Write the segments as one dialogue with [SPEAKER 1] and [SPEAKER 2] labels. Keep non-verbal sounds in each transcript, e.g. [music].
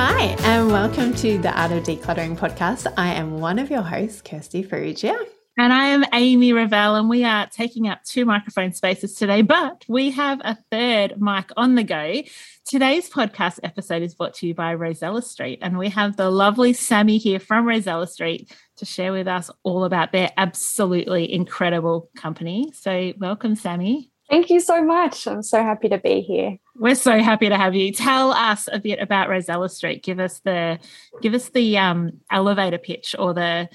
[SPEAKER 1] Hi, and welcome to the Art of Decluttering podcast. I am one of your hosts, Kirsten Farrugia.
[SPEAKER 2] And I am Amy Revell, and we are taking up two microphone spaces today, but we have a third mic on the go. Today's podcast episode is brought to you by Rosella Street, and we have the lovely Sammy here from Rosella Street to share with us all about their absolutely incredible company. So, welcome, Sammy.
[SPEAKER 3] Thank you so much. I'm so happy to be here.
[SPEAKER 2] We're so happy to have you. Tell us a bit about Rosella Street. Give us the give us the um, elevator pitch or the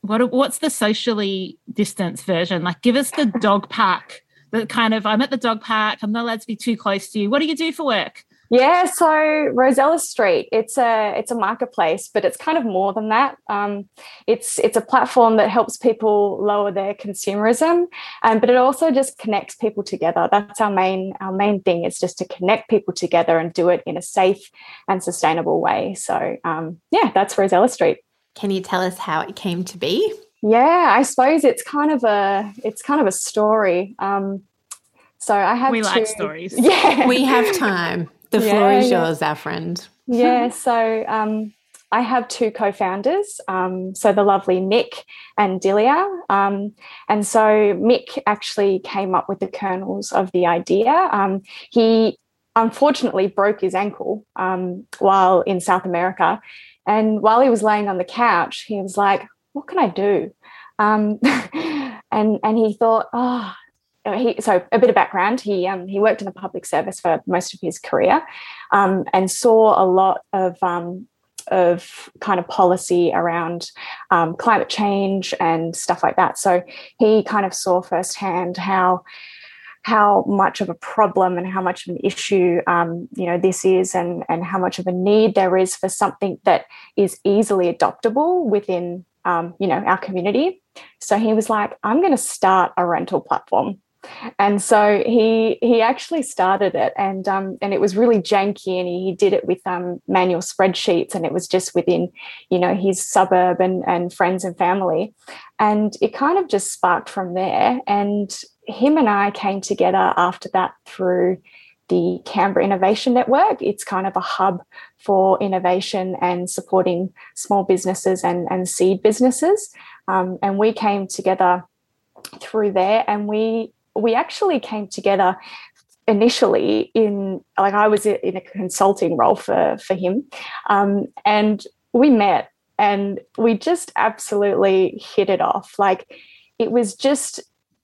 [SPEAKER 2] what what's the socially distanced version? Like give us the dog park. The kind of I'm at the dog park. I'm not allowed to be too close to you. What do you do for work?
[SPEAKER 3] Yeah, so Rosella Street, it's a it's a marketplace, but it's kind of more than that. Um, it's it's a platform that helps people lower their consumerism, um, but it also just connects people together. That's our main our main thing. Is just to connect people together and do it in a safe and sustainable way. So um, yeah, that's Rosella Street.
[SPEAKER 1] Can you tell us how it came to be?
[SPEAKER 3] Yeah, I suppose it's kind of a it's kind of a story. Um, so I have
[SPEAKER 2] we
[SPEAKER 3] two,
[SPEAKER 2] like stories. [laughs]
[SPEAKER 3] Yeah,
[SPEAKER 1] We have time. The
[SPEAKER 3] Yeah,
[SPEAKER 1] floor is
[SPEAKER 3] yeah.
[SPEAKER 1] yours, our friend.
[SPEAKER 3] yeah. [laughs] So um, I have two co-founders. Um, so the lovely Mick and Dilyar. Um, and so Mick actually came up with the kernels of the idea. Um, he unfortunately broke his ankle um, while in South America, and while he was laying on the couch, he was like, "What can I do?" Um, [laughs] and and he thought, "Oh." He, so a bit of background. He um, he worked in the public service for most of his career, um, and saw a lot of um, of kind of policy around um, climate change and stuff like that. So he kind of saw firsthand how how much of a problem and how much of an issue um, you know this is and and how much of a need there is for something that is easily adoptable within um, you know our community so he was like i'm going to start a rental platform and so he he actually started it and um, and it was really janky and he, he did it with um, manual spreadsheets and it was just within you know his suburb and, and friends and family and it kind of just sparked from there and him and I came together after that through the Canberra Innovation Network. It's kind of a hub for innovation and supporting small businesses and, and seed businesses. Um, and we came together through there and we we actually came together initially in like I was in a consulting role for for him um, and we met and we just absolutely hit it off like it was just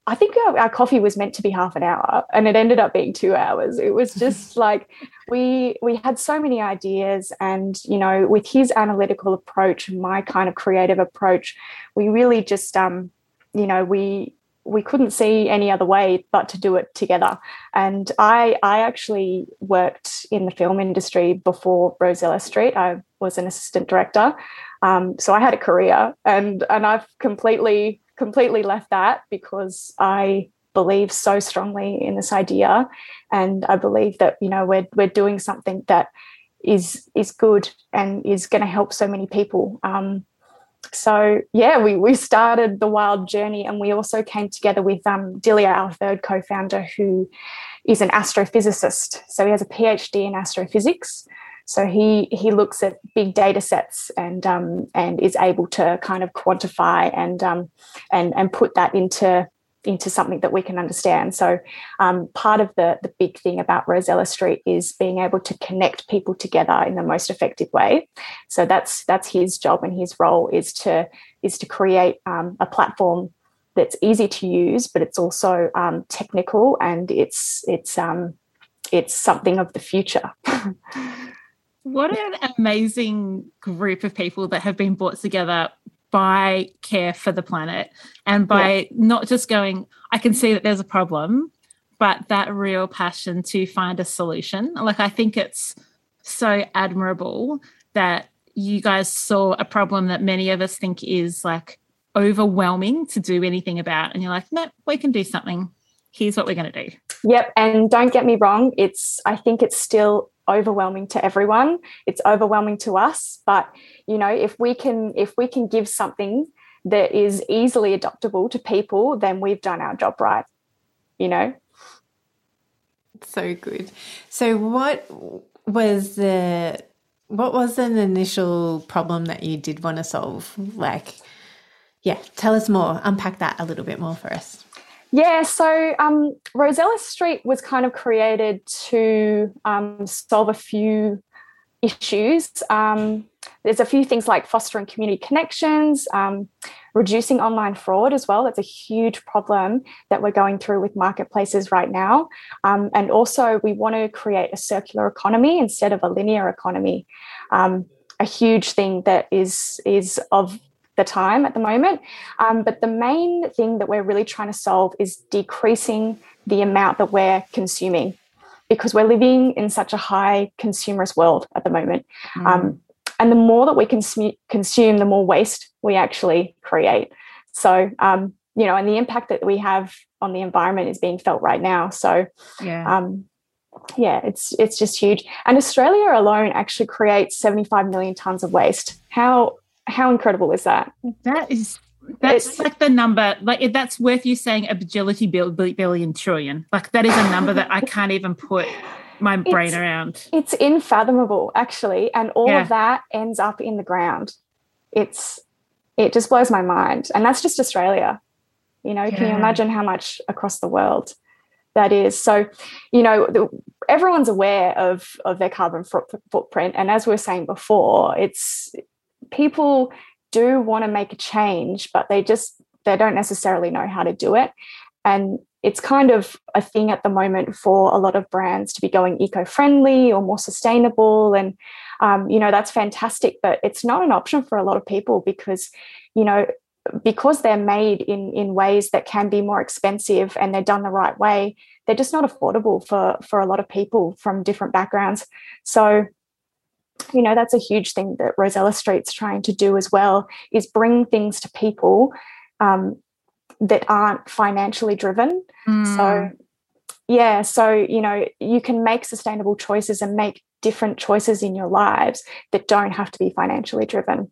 [SPEAKER 3] I think our, our, coffee was meant to be half an hour and it ended up being two hours. It was just [laughs] like we we had so many ideas and you know with his analytical approach and my kind of creative approach, we really just um you know we we couldn't see any other way but to do it together. And I I actually worked in the film industry before Rosella Street. I was an assistant director. Um, so I had a career and and I've completely completely left that because I believe so strongly in this idea, and I believe that you know we're we're doing something that is is good and is going to help so many people. Um, so yeah, we we started the wild journey, and we also came together with um, Dilyar, our third co-founder, who is an astrophysicist. So he has a PhD in astrophysics. So he he looks at big data sets and um, and is able to kind of quantify and um, and and put that into into something that we can understand. So, um, part of the the big thing about Rosella Street is being able to connect people together in the most effective way. So that's that's his job and his role is to is to create um, a platform that's easy to use, but it's also um, technical and it's it's um, it's something of the future. [laughs]
[SPEAKER 2] what an amazing group of people that have been brought together by care for the planet and by yeah. not just going, I can see that there's a problem, but that real passion to find a solution. Like, I think it's so admirable that you guys saw a problem that many of us think is like overwhelming to do anything about. And you're like, no, we can do something. Here's what we're going to do.
[SPEAKER 3] Yep. And don't get me wrong, it's, I think it's still overwhelming to everyone. It's overwhelming to us but you know if we can if we can give something that is easily adoptable to people then we've done our job right you know?
[SPEAKER 1] So good. So what was the what was an initial problem that you did want to solve? Like yeah tell us more. Unpack that a little bit more for us
[SPEAKER 3] yeah, so um, Rosella Street was kind of created to um, solve a few issues. Um, there's a few things like fostering community connections, um, reducing online fraud as well. That's a huge problem that we're going through with marketplaces right now. Um, and also, we want to create a circular economy instead of a linear economy. Um, a huge thing that is is of the time at the moment. Um, but the main thing that we're really trying to solve is decreasing the amount that we're consuming because we're living in such a high consumerist world at the moment. Mm. Um, and the more that we consume, consume, the more waste we actually create. So, um, you know, and the impact that we have on the environment is being felt right now. So, yeah. Um, yeah, it's it's just huge. And Australia alone actually creates 75 million tons of waste. How how incredible is that?
[SPEAKER 2] That is that's it's, like the number like that's worth you saying a bajillity billion trillion like that is a number that i can't even put my brain
[SPEAKER 3] it's,
[SPEAKER 2] around
[SPEAKER 3] it's unfathomable actually and all yeah. of that ends up in the ground it's it just blows my mind and that's just australia you know yeah. can you imagine how much across the world that is so you know the, everyone's aware of of their carbon footprint and as we were saying before it's people do want to make a change, but they just they don't necessarily know how to do it. And it's kind of a thing at the moment for a lot of brands to be going eco-friendly or more sustainable. And um, you know, that's fantastic, but it's not an option for a lot of people because, you know, because they're made in in ways that can be more expensive and they're done the right way, they're just not affordable for for a lot of people from different backgrounds. So you know that's a huge thing that rosella street's trying to do as well is bring things to people um, that aren't financially driven. Mm. so yeah so you know you can make sustainable choices and make different choices in your lives that don't have to be financially driven.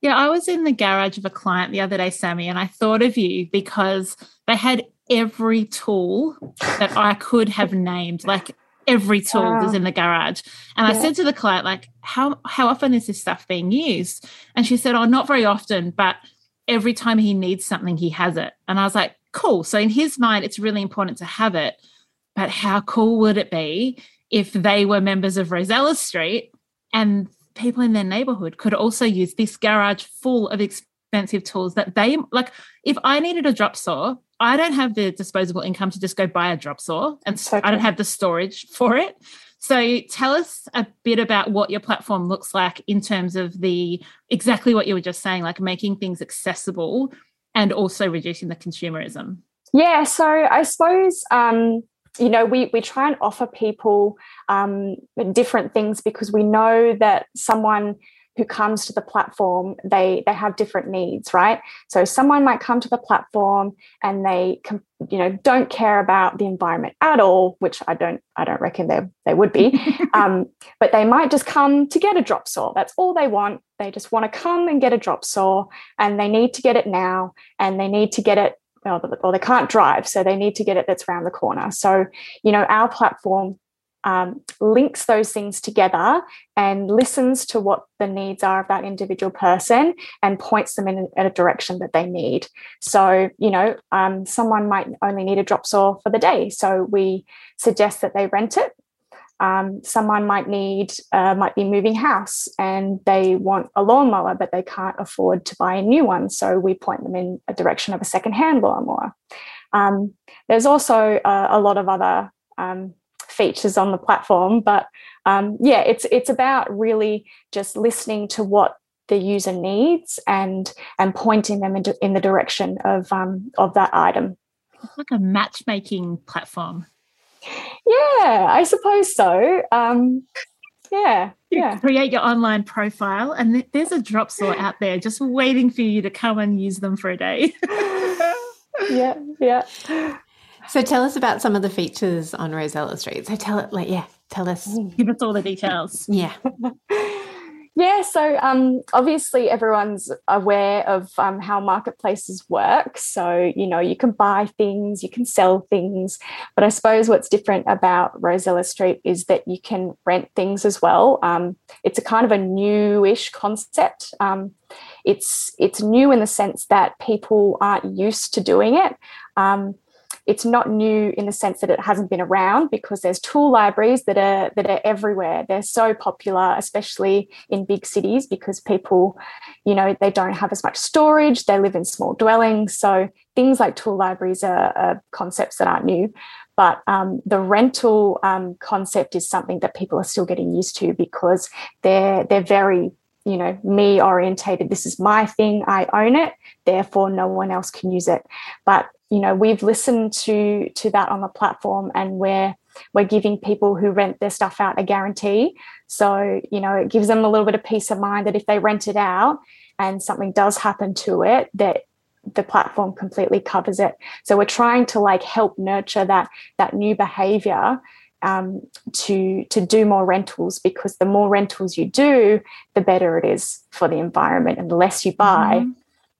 [SPEAKER 2] Yeah i was in the garage of a client the other day sammy and i thought of you because they had every tool that i could have named. Like every tool wow. is ah. in the garage. And yeah. I said to the client, like, how how often is this stuff being used? And she said, Oh, not very often, but every time he needs something, he has it. And I was like, cool. So in his mind, it's really important to have it. But how cool would it be if they were members of Rosella Street and people in their neighborhood could also use this garage full of expensive tools that they like if I needed a drop saw I don't have the disposable income to just go buy a drop saw, and so I don't have the storage for it. So tell us a bit about what your platform looks like in terms of the exactly what you were just saying, like making things accessible and also reducing the consumerism.
[SPEAKER 3] Yeah, so I suppose um, you know we we try and offer people um, different things because we know that someone who comes to the platform they they have different needs right? So someone might come to the platform and they you know don't care about the environment at all which i don't i don't reckon they they would be [laughs] um, but they might just come to get a drop saw. That's all they want. They just want to come and get a drop saw and they need to get it now and they need to get it well, or they can't drive so they need to get it that's around the corner. So you know our platform um, links those things together and listens to what the needs are of that individual person and points them in a direction that they need. So, you know, um, someone might only need a drop saw for the day. So we suggest that they rent it. Um, someone might need, uh, might be moving house and they want a lawnmower, but they can't afford to buy a new one. So we point them in a direction of a second-hand lawnmower. Um, there's also uh, a lot of other um, features on the platform. But um, yeah, it's it's about really just listening to what the user needs and and pointing them into in the direction of um, of that item.
[SPEAKER 2] It's like a matchmaking platform.
[SPEAKER 3] Yeah, I suppose so. Um, yeah,
[SPEAKER 2] you
[SPEAKER 3] yeah.
[SPEAKER 2] Create your online profile, and there's a drop saw [laughs] out there just waiting for you to come and use them for a day. [laughs]
[SPEAKER 3] yeah, yeah.
[SPEAKER 1] So tell us about some of the features on Rosella Street. So tell it, like, yeah, tell us.
[SPEAKER 2] Give us all the details.
[SPEAKER 1] Yeah. [laughs]
[SPEAKER 3] yeah, so um, obviously everyone's aware of um, how marketplaces work. So, you know, you can buy things, you can sell things. But I suppose what's different about Rosella Street is that you can rent things as well. Um, it's a kind of a newish concept. Um, it's it's new in the sense that people aren't used to doing it. Um, it's not new in the sense that it hasn't been around because there's tool libraries that are that are everywhere. They're so popular, especially in big cities, because people, you know, they don't have as much storage. They live in small dwellings, so things like tool libraries are, are concepts that aren't new. But um, the rental um, concept is something that people are still getting used to because they're they're very you know me orientated this is my thing i own it therefore no one else can use it but you know we've listened to to that on the platform and we're we're giving people who rent their stuff out a guarantee. So you know it gives them a little bit of peace of mind that if they rent it out and something does happen to it that the platform completely covers it. So we're trying to like help nurture that that new behavior um, to to do more rentals because the more rentals you do the better it is for the environment and the less you buy. Mm-hmm.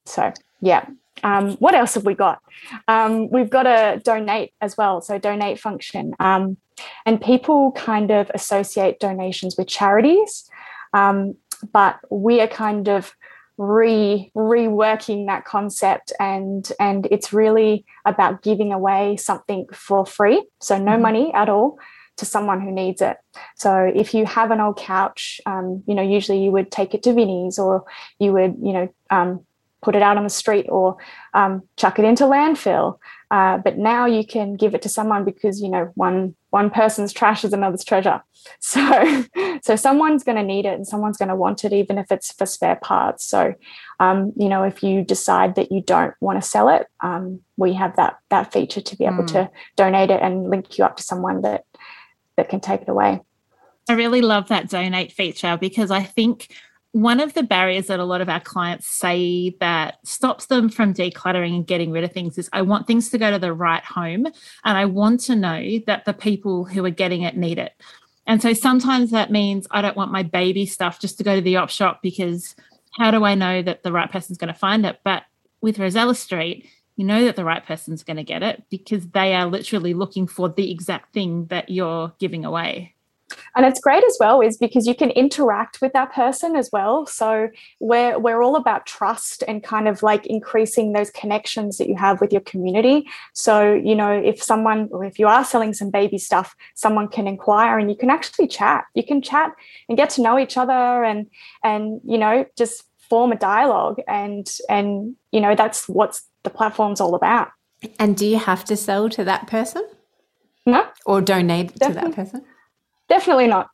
[SPEAKER 3] so yeah um, what else have we got? Um, we've got a donate as well, so donate function. Um, and people kind of associate donations with charities, um, but we are kind of re reworking that concept, and and it's really about giving away something for free, so no mm-hmm. money at all to someone who needs it. So if you have an old couch, um, you know, usually you would take it to Vinnie's or you would, you know, um, put it out on the street or um, chuck it into landfill. Uh, but now you can give it to someone because you know one one person's trash is another's treasure. [laughs] So so someone's going to need it and someone's going to want it even if it's for spare parts. So um, you know if you decide that you don't want to sell it, um, we have that that feature to be able mm. to donate it and link you up to someone that that can take it away.
[SPEAKER 2] I really love that donate feature because I think one of the barriers that a lot of our clients say that stops them from decluttering and getting rid of things is I want things to go to the right home and I want to know that the people who are getting it need it. And so sometimes that means I don't want my baby stuff just to go to the op shop because how do I know that the right person's going to find it? But with Rosella Street, you know that the right person's going to get it because they are literally looking for the exact thing that you're giving away
[SPEAKER 3] and it's great as well is because you can interact with that person as well. So we're we're all about trust and kind of like increasing those connections that you have with your community. So you know if someone or if you are selling some baby stuff someone can inquire and you can actually chat. You can chat and get to know each other and and you know just form a dialogue and and you know that's what the platform's all about.
[SPEAKER 1] And do you have to sell to that person?
[SPEAKER 3] No.
[SPEAKER 1] Or donate Definitely. to that person
[SPEAKER 3] definitely not.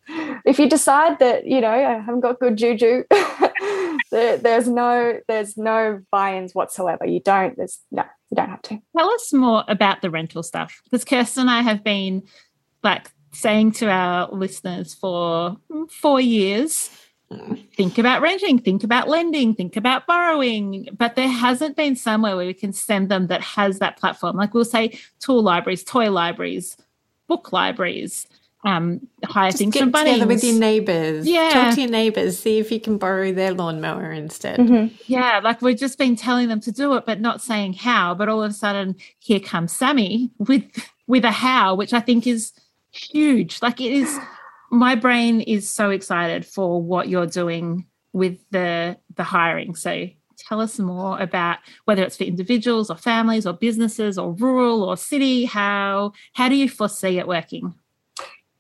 [SPEAKER 3] If you decide that you know I haven't got good juju, [laughs] there, there's no there's no buy-ins whatsoever. You don't. There's no. You don't have to.
[SPEAKER 2] Tell us more about the rental stuff because Kirsten and I have been like saying to our listeners for four years think about renting, think about lending, think about borrowing. But there hasn't been somewhere where we can send them that has that platform. Like we'll say tool libraries, toy libraries, book libraries, um, hire
[SPEAKER 1] Just
[SPEAKER 2] things
[SPEAKER 1] get
[SPEAKER 2] from Bunnings.
[SPEAKER 1] together with your neighbours.
[SPEAKER 2] Yeah.
[SPEAKER 1] Talk to your neighbours. See if you can borrow their lawnmower instead.
[SPEAKER 3] Mm-hmm.
[SPEAKER 2] Yeah, like we've just been telling them to do it, but not saying how. But all of a sudden, here comes Sammy with with a how, which I think is huge. Like it is my brain is so excited for what you're doing with the the hiring. So tell us more about whether it's for individuals or families or businesses or rural or city. How how do you foresee it working?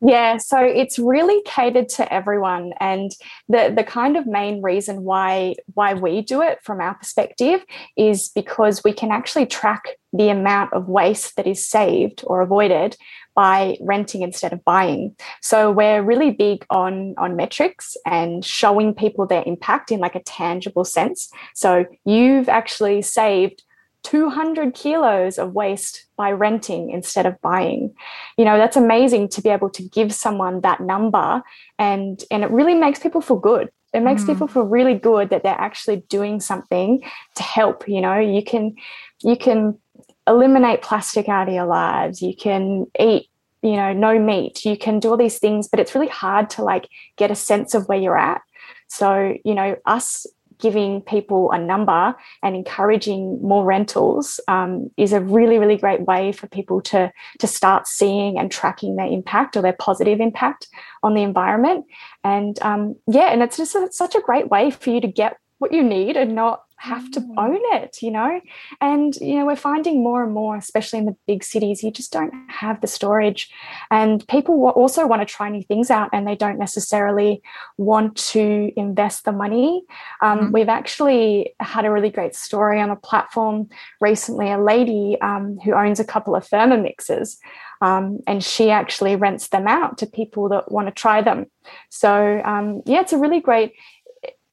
[SPEAKER 3] Yeah, so it's really catered to everyone, and the the kind of main reason why why we do it from our perspective is because we can actually track the amount of waste that is saved or avoided by renting instead of buying. So we're really big on on metrics and showing people their impact in like a tangible sense. So you've actually saved 200 kilos of waste by renting instead of buying. You know that's amazing to be able to give someone that number and and it really makes people feel good. It makes mm. people feel really good that they're actually doing something to help you know. You can you can eliminate plastic out of your lives. You can eat you know no meat. You can do all these things but it's really hard to like get a sense of where you're at. So you know us giving people a number and encouraging more rentals um, is a really, really great way for people to, to start seeing and tracking their impact or their positive impact on the environment. And um, yeah, and it's just a, such a great way for you to get what you need and not have to mm. own it, you know? And, you know, we're finding more and more, especially in the big cities, you just don't have the storage. And people also want to try new things out and they don't necessarily want to invest the money. Um, mm-hmm. We've actually had a really great story on a platform recently, a lady um, who owns a couple of Thermomixes. Um, and she actually rents them out to people that want to try them. So, um, yeah, it's a really great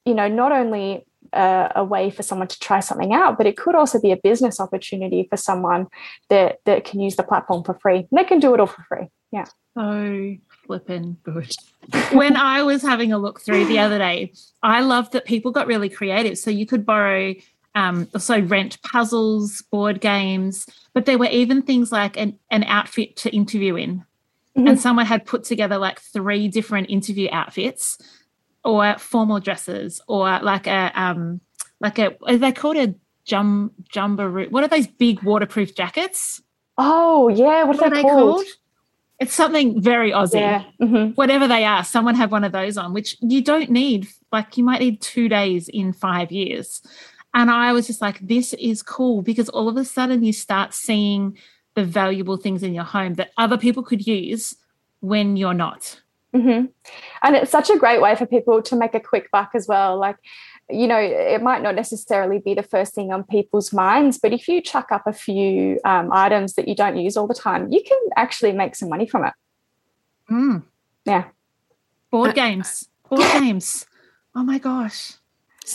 [SPEAKER 3] you know, not only a, a, way for someone to try something out, but it could also be a business opportunity for someone that that can use the platform for free. And they can do it all for free. Yeah.
[SPEAKER 2] So flipping good. when I was having a look through the other day, I loved that people got really creative. So you could borrow um, also rent puzzles, board games, but there were even things like an, an outfit to interview in. Mm-hmm. And someone had put together like three different interview outfits or formal dresses or like a um like a are they called a jum jumbaroo what are those big waterproof jackets
[SPEAKER 3] oh yeah what, what are, they, called? called?
[SPEAKER 2] it's something very aussie yeah. mm-hmm. whatever they are someone had one of those on which you don't need like you might need two days in five years and i was just like this is cool because all of a sudden you start seeing the valuable things in your home that other people could use when you're not
[SPEAKER 3] Mm-hmm. And it's such a great way for people to make a quick buck as well. Like, you know, it might not necessarily be the first thing on people's minds, but if you chuck up a few um, items that you don't use all the time, you can actually make some money from it.
[SPEAKER 2] Mm.
[SPEAKER 3] Yeah.
[SPEAKER 2] Board games. Board games. Oh my gosh.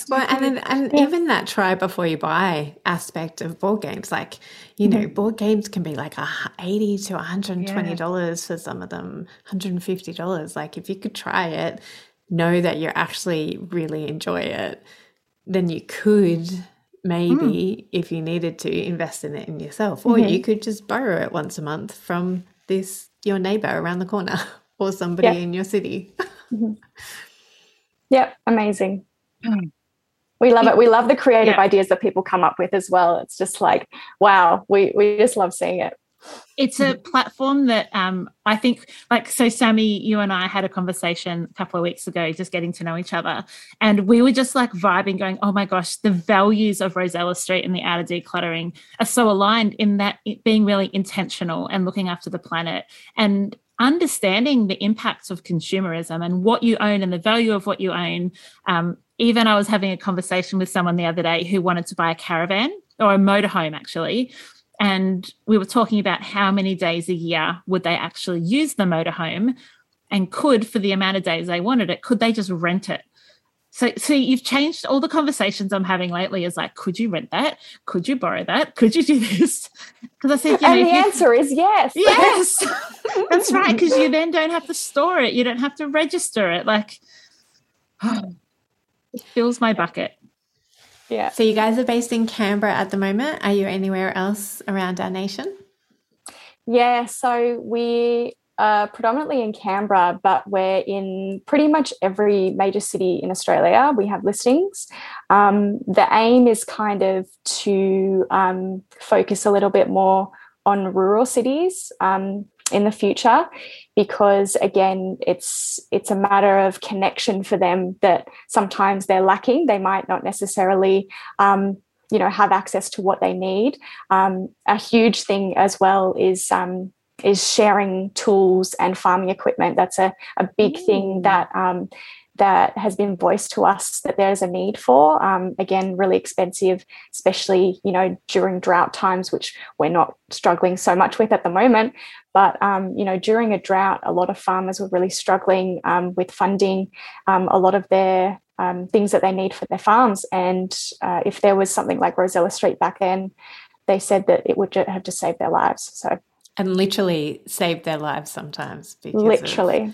[SPEAKER 1] Well, and then, and yeah. even that try before you buy aspect of board games, like you know, mm-hmm. board games can be like eighty to one hundred and twenty dollars yeah. for some of them, one hundred and fifty dollars. Like if you could try it, know that you actually really enjoy it, then you could maybe, mm. if you needed to, invest in it in yourself, or mm-hmm. you could just borrow it once a month from this your neighbor around the corner [laughs] or somebody yeah. in your city.
[SPEAKER 3] mm-hmm. Yep, amazing. Mm [clears throat] we love it we love the creative yeah. ideas that people come up with as well it's just like wow we we just love seeing it
[SPEAKER 2] it's a platform that um, I think, like, so Sammy, you and I had a conversation a couple of weeks ago, just getting to know each other. And we were just like vibing, going, oh my gosh, the values of Rosella Street and the Art of Decluttering are so aligned in that being really intentional and looking after the planet and understanding the impacts of consumerism and what you own and the value of what you own um, even I was having a conversation with someone the other day who wanted to buy a caravan or a motorhome actually. And we were talking about how many days a year would they actually use the motorhome and could, for the amount of days they wanted it, could they just rent it? So, so you've changed all the conversations I'm having lately is like, could you rent that? Could you borrow that? Could you do this? [laughs] Because I said, you
[SPEAKER 3] and know, the answer is yes.
[SPEAKER 2] Yes, [laughs] that's right. Because you then don't have to store it. You don't have to register it. Like, [sighs] [sighs] oh, it fills my bucket.
[SPEAKER 3] Yeah.
[SPEAKER 1] So you guys are based in Canberra at the moment. Are you anywhere else around our nation?
[SPEAKER 3] Yeah, so we are predominantly in Canberra, but we're in pretty much every major city in Australia. We have listings. Um, the aim is kind of to um, focus a little bit more on rural cities. Um, in the future because again it's it's a matter of connection for them that sometimes they're lacking. They might not necessarily um, you know have access to what they need. Um, a huge thing as well is um, is sharing tools and farming equipment. That's a, a big mm. thing that um, that has been voiced to us that there's a need for. Um, again, really expensive, especially you know during drought times, which we're not struggling so much with at the moment. But um, you know, during a drought, a lot of farmers were really struggling um, with funding um, a lot of their um, things that they need for their farms. And uh, if there was something like Rosella Street back then, they said that it would have just saved their lives. So
[SPEAKER 1] and literally saved their lives sometimes
[SPEAKER 3] because literally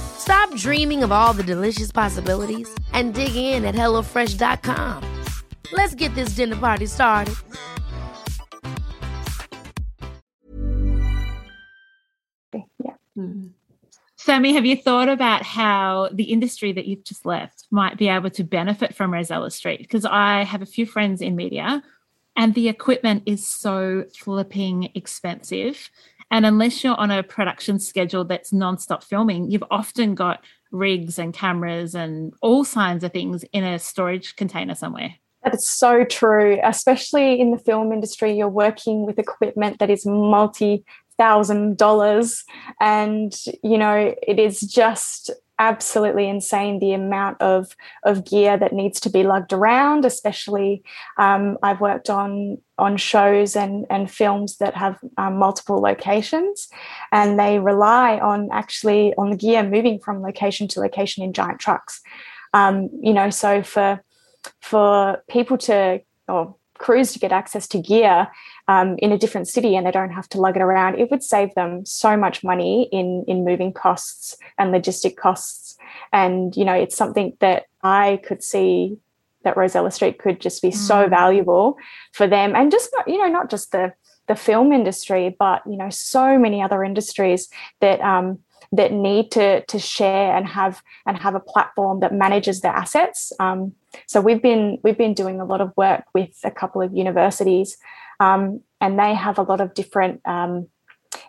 [SPEAKER 4] Stop dreaming of all the delicious possibilities and dig in at HelloFresh.com. Let's get this dinner party started.
[SPEAKER 2] Yeah. Mm. Sammy, have you thought about how the industry that you've just left might be able to benefit from Rosella Street? Because I have a few friends in media and the equipment is so flipping expensive. And unless you're on a production schedule that's nonstop filming, you've often got rigs and cameras and all kinds of things in a storage container somewhere.
[SPEAKER 3] That is so true, especially in the film industry. You're working with equipment that is multi thousand dollars, and you know it is just absolutely insane the amount of of gear that needs to be lugged around especially um, i've worked on on shows and and films that have um, multiple locations and they rely on actually on the gear moving from location to location in giant trucks. Um, you know so for for people to or crews to get access to gear um, in a different city and they don't have to lug it around, it would save them so much money in in moving costs and logistic costs. And you know, it's something that I could see that Rosella Street could just be mm. so valuable for them, and just not you know not just the the film industry, but you know so many other industries that um, that need to to share and have and have a platform that manages their assets. Um, so we've been we've been doing a lot of work with a couple of universities, um, and they have a lot of different um,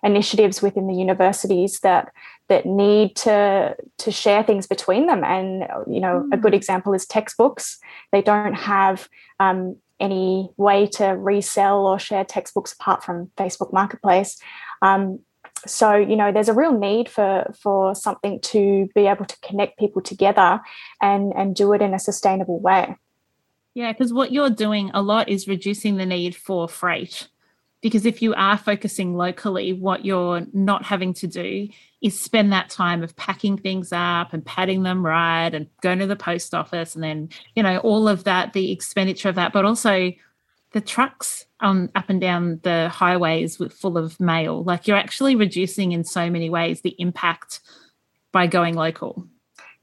[SPEAKER 3] initiatives within the universities that that need to to share things between them. And you know, mm. a good hmm. example is textbooks. They don't have um, any way to resell or share textbooks apart from Facebook Marketplace. Um, so you know there's a real need for for something to be able to connect people together and and do it in a sustainable way.
[SPEAKER 2] Yeah because what you're doing a lot is reducing the need for freight. Because if you are focusing locally what you're not having to do is spend that time of packing things up and padding them right and going to the post office and then you know all of that the expenditure of that but also the trucks um, up and down the highways with full of mail. Like you're actually reducing in so many ways the impact by going local.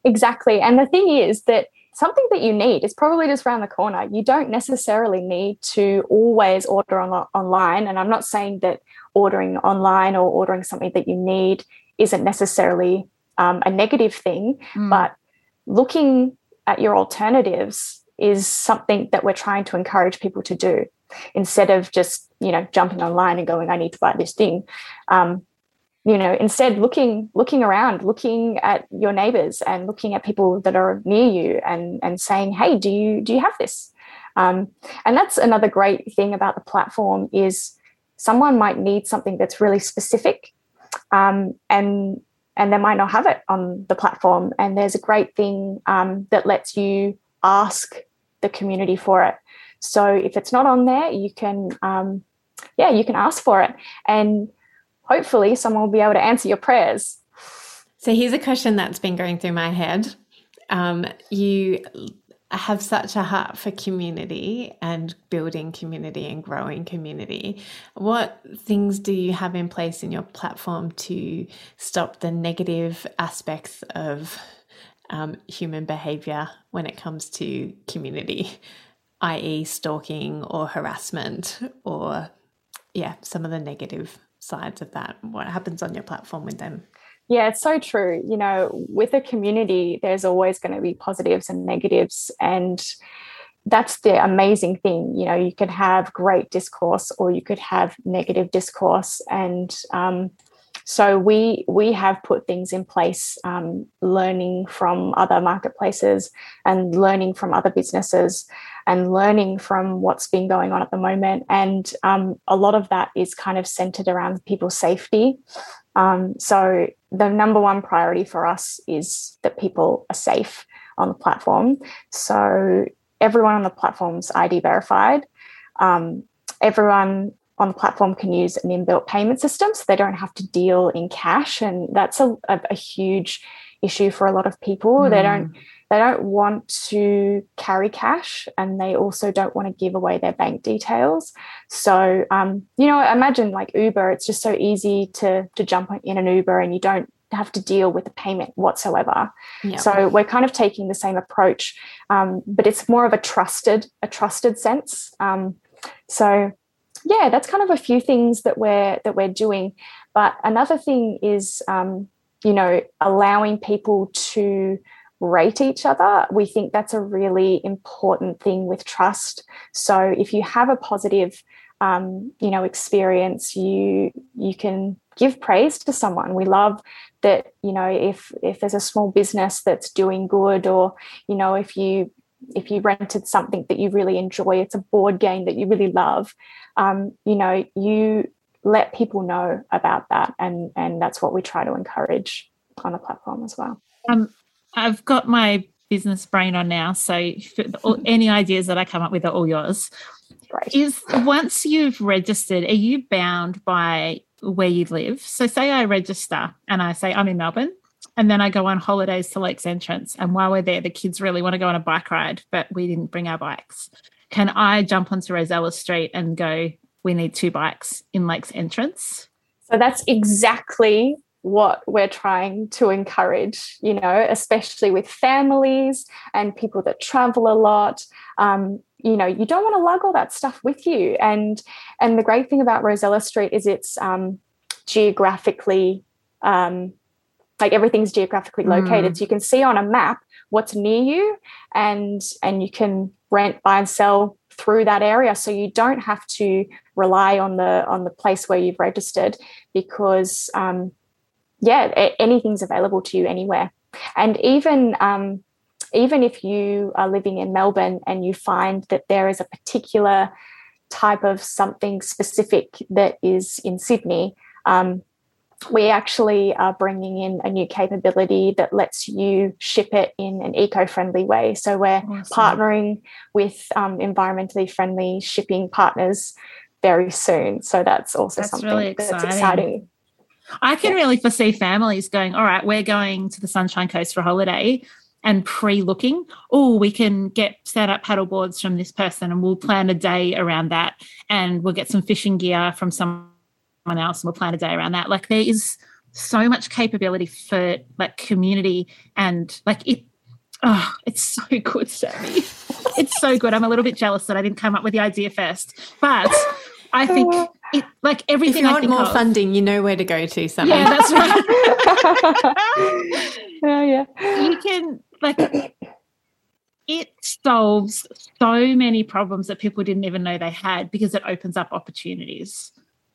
[SPEAKER 3] Exactly. And the thing is that something that you need is probably just around the corner. You don't necessarily need to always order on, online. And I'm not saying that ordering online or ordering something that you need isn't necessarily um, a negative thing, mm. but looking at your alternatives is something that we're trying to encourage people to do instead of just you know jumping online and going i need to buy this thing um, you know instead looking looking around looking at your neighbors and looking at people that are near you and and saying hey do you do you have this um, and that's another great thing about the platform is someone might need something that's really specific um, and and they might not have it on the platform. And there's a great thing um, that lets you ask the community for it. So if it's not on there, you can, um, yeah, you can ask for it, and hopefully someone will be able to answer your prayers.
[SPEAKER 1] So here's a question that's been going through my head. Um, you have such a heart for community and building community and growing community. What things do you have in place in your platform to stop the negative aspects of um, human behavior when it comes to community, [laughs] i.e., stalking or harassment, or yeah, some of the negative sides of that? What happens on your platform with them?
[SPEAKER 3] Yeah, it's so true. You know, with a community, there's always going to be positives and negatives. And that's the amazing thing. You know, you could have great discourse or you could have negative discourse. And um, so we we have put things in place, um, learning from other marketplaces and learning from other businesses and learning from what's been going on at the moment. And um, a lot of that is kind of centered around people's safety. Um, so the number one priority for us is that people are safe on the platform. So everyone on the platform's ID verified. Um, everyone on the platform can use an inbuilt payment system, so they don't have to deal in cash, and that's a, a, a huge issue for a lot of people. Mm. They don't hmm they don't want to carry cash and they also don't want to give away their bank details so um, you know imagine like uber it's just so easy to to jump in an uber and you don't have to deal with the payment whatsoever yep. so we're kind of taking the same approach um, but it's more of a trusted a trusted sense um, so yeah that's kind of a few things that we're that we're doing but another thing is um, you know allowing people to rate each other. We think that's a really important thing with trust. So if you have a positive, um, you know, experience, you you can give praise to someone. We love that, you know, if if there's a small business that's doing good, or you know, if you if you rented something that you really enjoy, it's a board game that you really love. Um, you know, you let people know about that, and and that's what we try to encourage on the platform as well.
[SPEAKER 2] Um, I've got my business brain on now. So [laughs] any ideas that I come up with are all yours. Right. Is once you've registered, are you bound by where you live? So say I register and I say I'm in Melbourne and then I go on holidays to Lakes Entrance. And while we're there, the kids really want to go on a bike ride, but we didn't bring our bikes. Can I jump onto Rosella Street and go, we need two bikes in Lakes Entrance?
[SPEAKER 3] So that's exactly what we're trying to encourage, you know, especially with families and people that travel a lot. Um, you know, you don't want to lug all that stuff with you. And and the great thing about Rosella Street is it's um, geographically um, like everything's geographically located. Mm. So you can see on a map what's near you and and you can rent, buy and sell through that area. So you don't have to rely on the on the place where you've registered because um, yeah, anything's available to you anywhere. And even um, even if you are living in Melbourne and you find that there is a particular type of something specific that is in Sydney, um, we actually are bringing in a new capability that lets you ship it in an eco-friendly way. So we're awesome. partnering with um, environmentally friendly shipping partners very soon. So that's also that's something really that's exciting.
[SPEAKER 2] I can really foresee families going, all right, we're going to the Sunshine Coast for a holiday and pre-looking, oh, we can get set up paddle boards from this person and we'll plan a day around that. And we'll get some fishing gear from someone else and we'll plan a day around that. Like there is so much capability for like community and like it oh, it's so good, Sammy. it's so good. I'm a little bit jealous that I didn't come up with the idea first. But I think [laughs] it, like everything.
[SPEAKER 1] If you want more of, funding, you know where to go to. Something.
[SPEAKER 2] Yeah, that's right. [laughs] [laughs]
[SPEAKER 3] oh yeah.
[SPEAKER 2] You can like it solves so many problems that people didn't even know they had because it opens up opportunities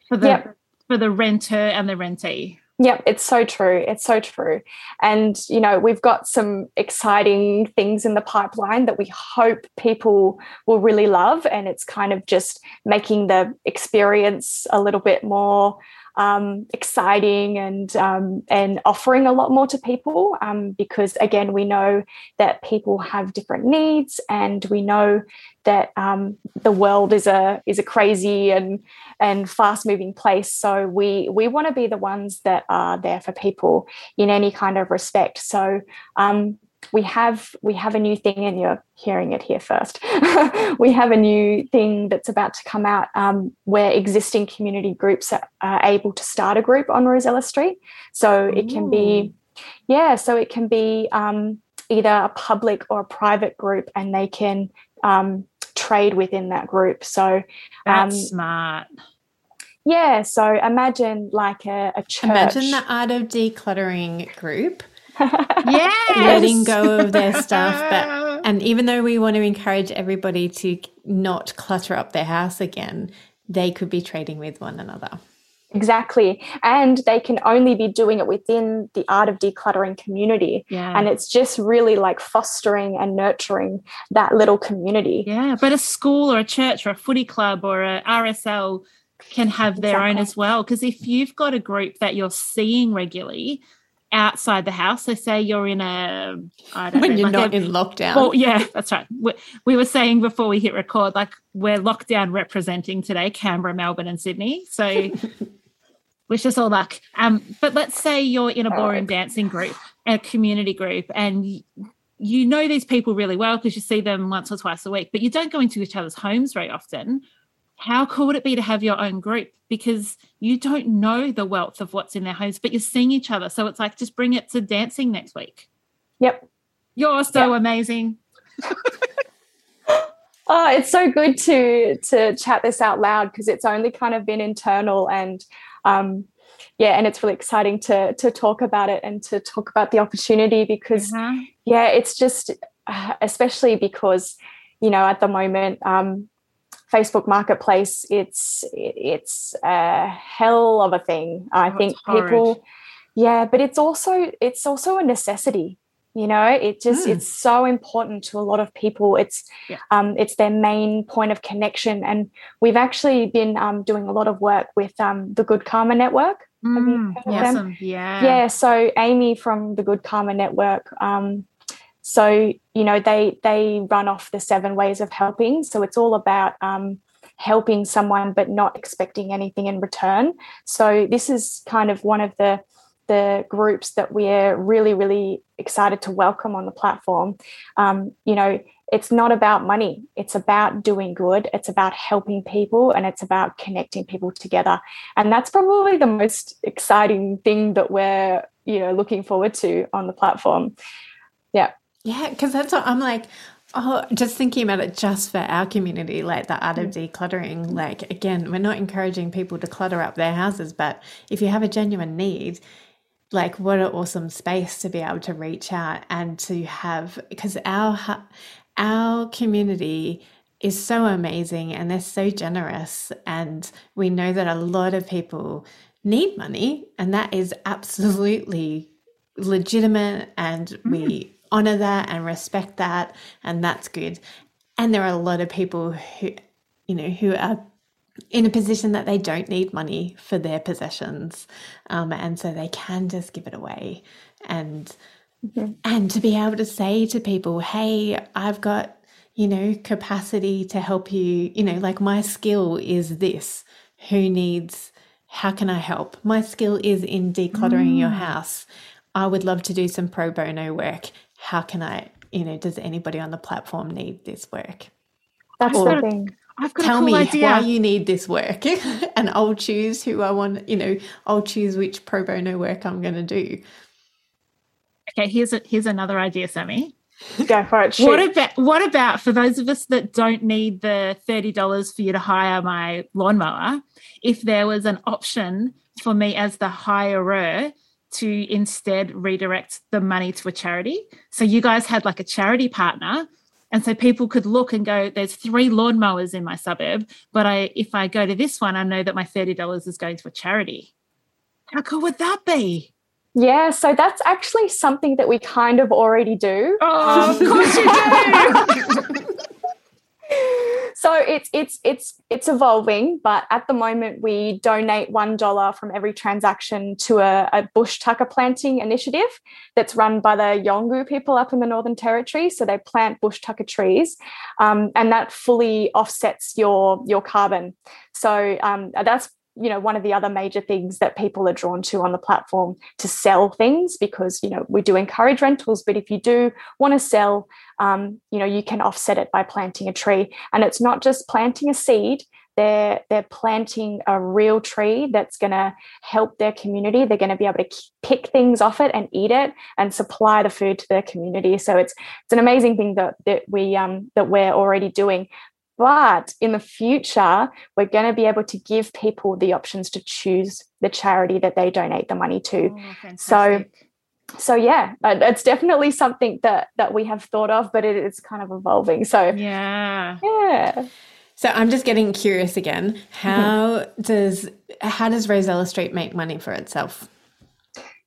[SPEAKER 2] for the yep. For the renter and the rentee.
[SPEAKER 3] Yeah, it's so true. It's so true. And, you know, we've got some exciting things in the pipeline that we hope people will really love. And it's kind of just making the experience a little bit more um, exciting and um, and offering a lot more to people um, because again we know that people have different needs and we know that um, the world is a is a crazy and and fast moving place. So we we want to be the ones that are there for people in any kind of respect. So um, we have we have a new thing and you're hearing it here first. [laughs] We have a new thing that's about to come out um, where existing community groups are, are, able to start a group on rosella street. So it can be yeah so it can be um, either a public or a private group and they can um, trade within that group. So
[SPEAKER 2] that's um, smart.
[SPEAKER 3] yeah so imagine like a, a church.
[SPEAKER 1] imagine the art of decluttering group
[SPEAKER 2] yeah [laughs]
[SPEAKER 1] letting go of their stuff but and even though we want to encourage everybody to not clutter up their house again they could be trading with one another.
[SPEAKER 3] Exactly. And they can only be doing it within the art of decluttering community.
[SPEAKER 2] Yeah.
[SPEAKER 3] and it's just really like fostering and nurturing that little community.
[SPEAKER 2] Yeah but a school or a church or a footy club or a rsl can have their exactly. own as well. Because if you've got a group that you're seeing regularly outside the house. So say you're in a I
[SPEAKER 1] don't when know, you're like not a, in lockdown.
[SPEAKER 2] Well, yeah, that's right. We, we, were saying before we hit record, like we're lockdown representing today Canberra, Melbourne, and Sydney. So [laughs] wish us all luck. Um, but let's say you're in a ballroom dancing group, a community group, and you know these people really well because you see them once or twice a week, but you don't go into each other's homes very often how cool would it be to have your own group? Because you don't know the wealth of what's in their homes but you're seeing each other. So it's like just bring it to dancing next week.
[SPEAKER 3] Yep.
[SPEAKER 2] You're so yep. amazing. [laughs]
[SPEAKER 3] Oh it's so good to to chat this out loud because it's only kind of been internal and um yeah and it's really exciting to to talk about it and to talk about the opportunity because mm-hmm. yeah it's just uh, especially because you know at the moment um Facebook Marketplace, it's it's a hell of a thing. I oh, think people, yeah, but it's also it's also a necessity. You know, it just mm. it's so important to a lot of people. It's yeah. um, it's their main point of connection, and we've actually been um, doing a lot of work with um, the Good Karma Network.
[SPEAKER 2] Mm, awesome. Yeah.
[SPEAKER 3] Yeah. So Amy from the Good Karma Network um, so you know they they run off the seven ways of helping. So it's all about um, helping someone but not expecting anything in return. So this is kind of one of the the groups that we're really really excited to welcome on the platform. Um, you know, it's not about money it's about doing good it's about helping people and it's about connecting people together and that's probably the most exciting thing that we're you know looking forward to on the platform yeah
[SPEAKER 1] yeah, because that's what I'm like. Oh, just thinking about it just for our community, like the art of mm. decluttering. Like, again, we're not encouraging people to clutter up their houses, but if you have a genuine need, like, what an awesome space to be able to reach out and to have, because our, our community is so amazing and they're so generous. And we know that a lot of people need money, and that is absolutely legitimate. And we mm honor that and respect that, and that's good. And there are a lot of people who, you know, who are in a position that they don't need money for their possessions, um, and so they can just give it away, and mm-hmm. and to be able to say to people, "Hey, I've got." You know, capacity to help you, you know, like my skill is this. Who needs how can I help? My skill is in decluttering mm. your house. I would love to do some pro bono work how can I, you know, does anybody on the platform need this work?
[SPEAKER 3] That's or, the thing.
[SPEAKER 1] I've got tell cool me idea. why you need this work, [laughs] and I'll choose who I want. You know, I'll choose which pro bono work I'm going to do.
[SPEAKER 2] Okay, here's a, here's another idea, Sammy.
[SPEAKER 3] Go for it.
[SPEAKER 2] Shoot. What about what about for those of us that don't need the thirty dollars for you to hire my lawnmower? If there was an option for me as the hirer to instead redirect the money to a charity. So you guys had like a charity partner. And so people could look and go, there's three lawnmowers in my suburb, but I if I go to this one, I know that my $30 is going to a charity. How cool would that be?
[SPEAKER 3] Yeah, so that's actually something that we kind of already do.
[SPEAKER 2] Oh, of course you do. [laughs]
[SPEAKER 3] so it's it's it's it's evolving, but at the moment we donate one dollar from every transaction to a, a, bush tucker planting initiative that's run by the Yolngu people up in the Northern Territory. So they plant bush tucker trees, um, and that fully offsets your your carbon. So um, that's you know one of the other major things that people are drawn to on the platform to sell things because you know we do encourage rentals but if you do want to sell um, you know you can offset it by planting a tree. And it's not just planting a seed they're they're planting a real tree that's going to help their community. They're going to be able to pick things off it and eat it and supply the food to their community. So it's it's an amazing thing that that we um that we're already doing. But in the future, we're going to be able to give people the options to choose the charity that they donate the money to. Oh, so, so yeah, it's definitely something that that we have thought of, but it is kind of evolving. So
[SPEAKER 2] yeah,
[SPEAKER 3] yeah.
[SPEAKER 1] So I'm just getting curious again. How mm-hmm. does how does Rosella Street make money for itself?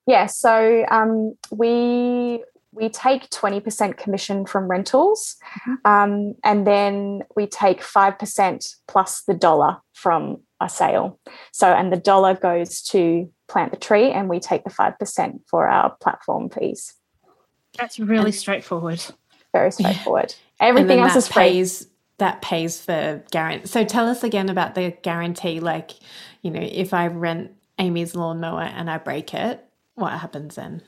[SPEAKER 3] Yeah, so um, we we take 20% commission from rentals mm-hmm. um, and then we take 5% plus the dollar from a sale so and the dollar goes to plant the tree and we take the 5% for our platform fees.
[SPEAKER 2] That's really and straightforward.
[SPEAKER 3] very straightforward. Yeah. everything else is
[SPEAKER 1] pays free. that pays for guarantee so tell us again about the guarantee like you know if i rent amy's lawnmower and i break it what happens then?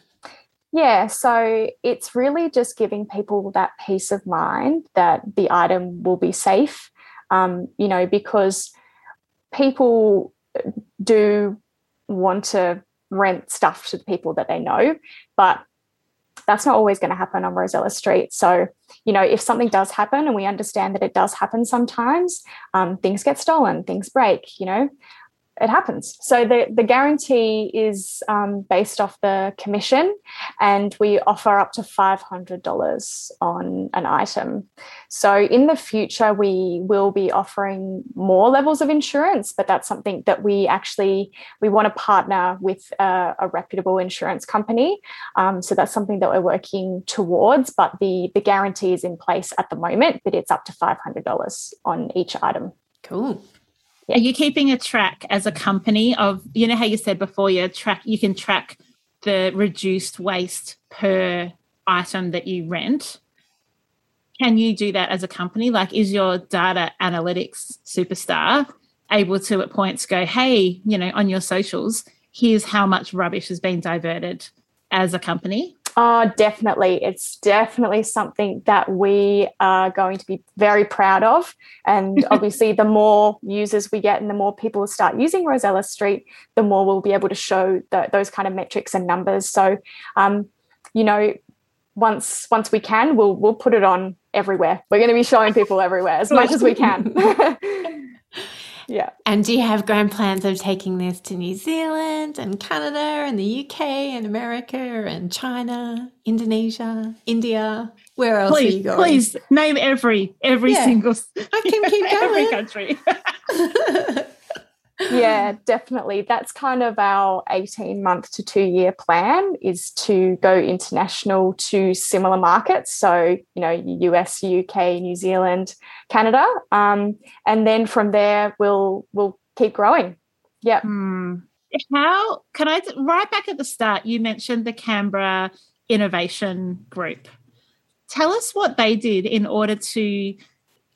[SPEAKER 3] Yeah, so it's really just giving people that peace of mind that the item will be safe, um, you know, because people do want to rent stuff to the people that they know, but that's not always going to happen on Rosella Street. So, you know, if something does happen, and we understand that it does happen sometimes, um, things get stolen, things break, you know, it happens. So the, the guarantee is um, based off the commission, and we offer up to $500 on an item. So in the future, we will be offering more levels of insurance, but that's something that we actually we want to partner with a, a reputable insurance company. Um, so that's something that we're working towards. But the the guarantee is in place at the moment, but it's up to $500 on each item.
[SPEAKER 1] Cool.
[SPEAKER 2] Yeah. Are you keeping a track as a company of you know how you said before you track you can track the reduced waste per item that you rent? Can you do that as a company? Like, is your data analytics superstar able to at points go, hey, you know, on your socials, here's how much rubbish has been diverted as a company?
[SPEAKER 3] Oh, definitely. It's definitely something that we are going to be very proud of. And [laughs] obviously, the more users we get and the more people start using Rosella Street, the more we'll be able to show the, those kind of metrics and numbers. So, um, you know, once once we can, we'll we'll put it on everywhere. We're going to be showing people everywhere as much as we can. [laughs] [laughs] Yeah.
[SPEAKER 1] And do you have grand plans of taking this to New Zealand and Canada and the UK and America and China, Indonesia, India? Where else
[SPEAKER 2] please,
[SPEAKER 1] are you going?
[SPEAKER 2] Please name every every yeah. single
[SPEAKER 1] I can keep [laughs] going.
[SPEAKER 2] every country. [laughs]
[SPEAKER 3] yeah, definitely. That's kind of our 18 month to two year plan is to go international to similar markets. So, you know, US, UK, New Zealand, Canada. Um, and then from there we'll we'll keep growing. Yeah.
[SPEAKER 2] Hmm. How can I right back at the start, you mentioned the Canberra Innovation Group. Tell us what they did in order to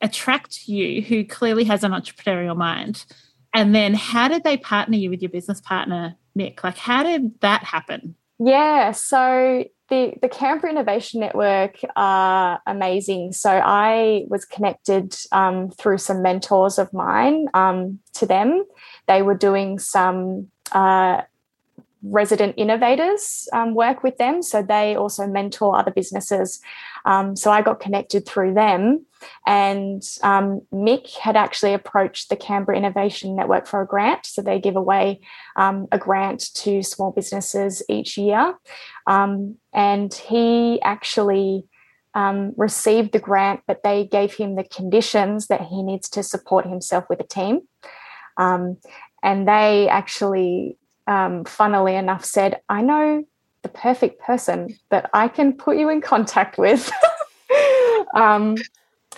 [SPEAKER 2] attract you, who clearly has an entrepreneurial mind and then how did they partner you with your business partner, Mick? Like, how did that happen?
[SPEAKER 3] Yeah, so the, the Canberra Innovation Network are amazing. So I was connected um, through some mentors of mine um, to them. They were doing some uh, resident innovators um, work with them. So they also mentor other businesses. Um, so I got connected through them. And um, Mick had actually approached the Canberra Innovation Network for a grant. So they give away um, a grant to small businesses each year. Um, and he actually um, received the grant, but they gave him the conditions that he needs to support himself with a team. Um, and they actually, um, funnily enough, said, I know the perfect person that I can put you in contact with. [laughs] um,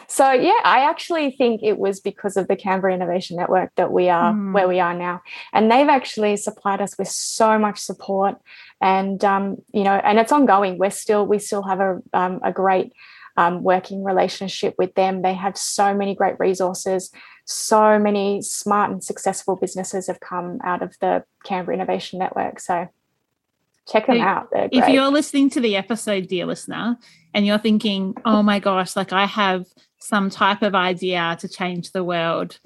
[SPEAKER 3] so yeah, I actually think it was because of the Canberra Innovation Network that we are mm. where we are now, and they've actually supplied us with so much support, and um, you know, and it's ongoing. We're still we still have a um, a great um, working relationship with them. They have so many great resources. So many smart and successful businesses have come out of the Canberra Innovation Network. So check them so out.
[SPEAKER 2] If you're listening to the episode, dear listener, and you're thinking, oh my gosh, like I have some type of idea to change the world,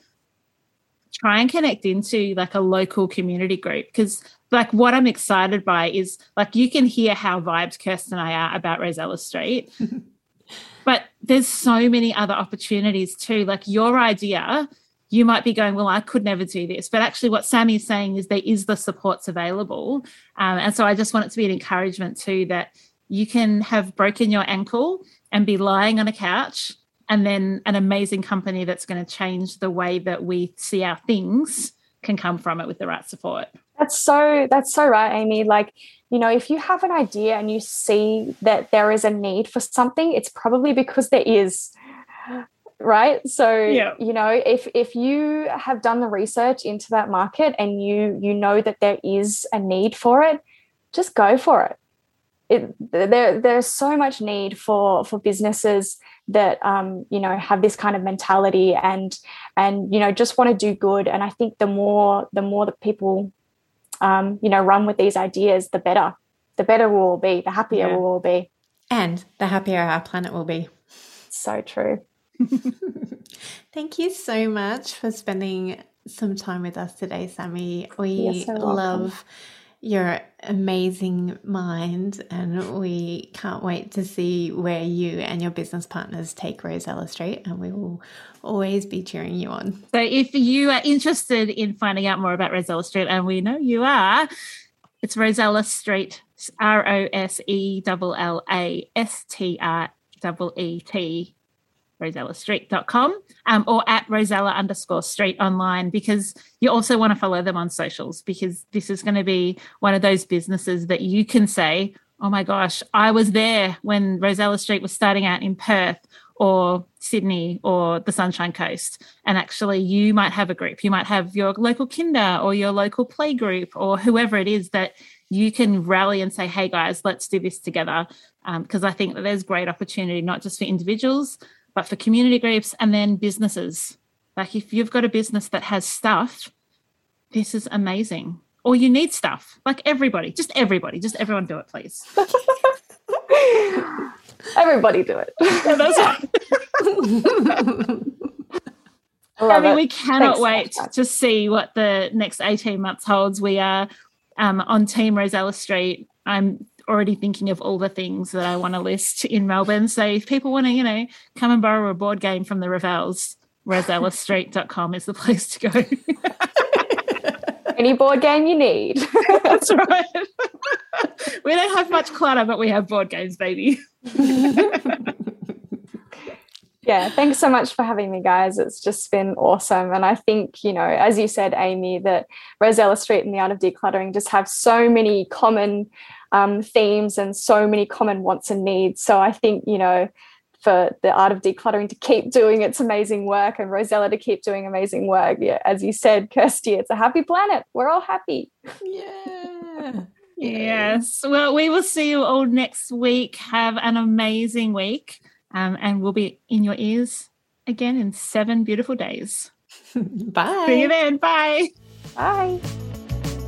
[SPEAKER 2] try and connect into like a local community group because like what I'm excited by is like you can hear how vibes Kirsten and I are about Rosella Street. [laughs] but there's so many other opportunities too. Like your idea, you might be going, well, I could never do this. But actually, what Sammy's saying is there is the supports available. Um, and so I just want it to be an encouragement too that you can have broken your ankle and be lying on a couch and then an amazing company that's going to change the way that we see our things can come from it with the right support.
[SPEAKER 3] That's so that's so right, Amy. Like, you know, if you have an idea and you see that there is a need for something, it's probably because there is. Right. So, yeah. you know, if if you have done the research into that market and you you know that there is a need for it, just go for it. It, there, there's so much need for for businesses that um, you know have this kind of mentality and and you know just want to do good. And i think the more the more that people um, you know run with these ideas the better. The better we'll all be the happier yeah. we'll all be.
[SPEAKER 1] And the happier our planet will be.
[SPEAKER 3] So true. [laughs]
[SPEAKER 1] Thank you so much for spending some time with us today sammy. We love your amazing mind, and we can't wait to see where you and your business partners take Rosella Street, and we will always be cheering you on.
[SPEAKER 2] So, if you are interested in finding out more about Rosella Street, and we know you are, it's Rosella Street, R O S E L L A S T R E E T rosellastreet.com um, or at rosella underscore street online because you also want to follow them on socials because this is going to be one of those businesses that you can say, oh my gosh, I was there when Rosella Street was starting out in Perth or Sydney or the Sunshine Coast. And actually, you might have a group. You might have your local kinder or your local play group or whoever it is that you can rally and say, hey guys, let's do this together. Because um, I think that there's great opportunity, not just for individuals, but for community groups and then businesses. Like if you've got a business that has stuff, this is amazing. Or you need stuff. Like everybody, just everybody, just everyone do it, please. [laughs]
[SPEAKER 3] everybody do it. Yeah, that's [laughs] right.
[SPEAKER 2] I, I mean, it. we cannot Thanks wait to see what the next 18 months holds. We are um, on Team Rosella Street. I'm already thinking of all the things that I want to list in Melbourne. So if people want to, you know, come and borrow a board game from the Revells, rosellastreet.com is the place to go. [laughs]
[SPEAKER 3] Any board game you need. [laughs]
[SPEAKER 2] That's right. we don't have much clutter, but we have board games, baby.
[SPEAKER 3] yeah, thanks so much for having me, guys. It's just been awesome. And I think, you know, as you said, Amy, that Rosella Street and the Art of Decluttering just have so many common um, themes and so many common wants and needs. So I think, you know, for the art of decluttering to keep doing its amazing work and Rosella to keep doing amazing work. Yeah, as you said, Kirsty, it's a happy planet. We're all happy.
[SPEAKER 1] Yeah.
[SPEAKER 2] yes. Well, we will see you all next week. Have an amazing week. Um, and we'll be in your ears again in seven beautiful days. [laughs]
[SPEAKER 1] Bye.
[SPEAKER 2] See you then. Bye.
[SPEAKER 3] Bye.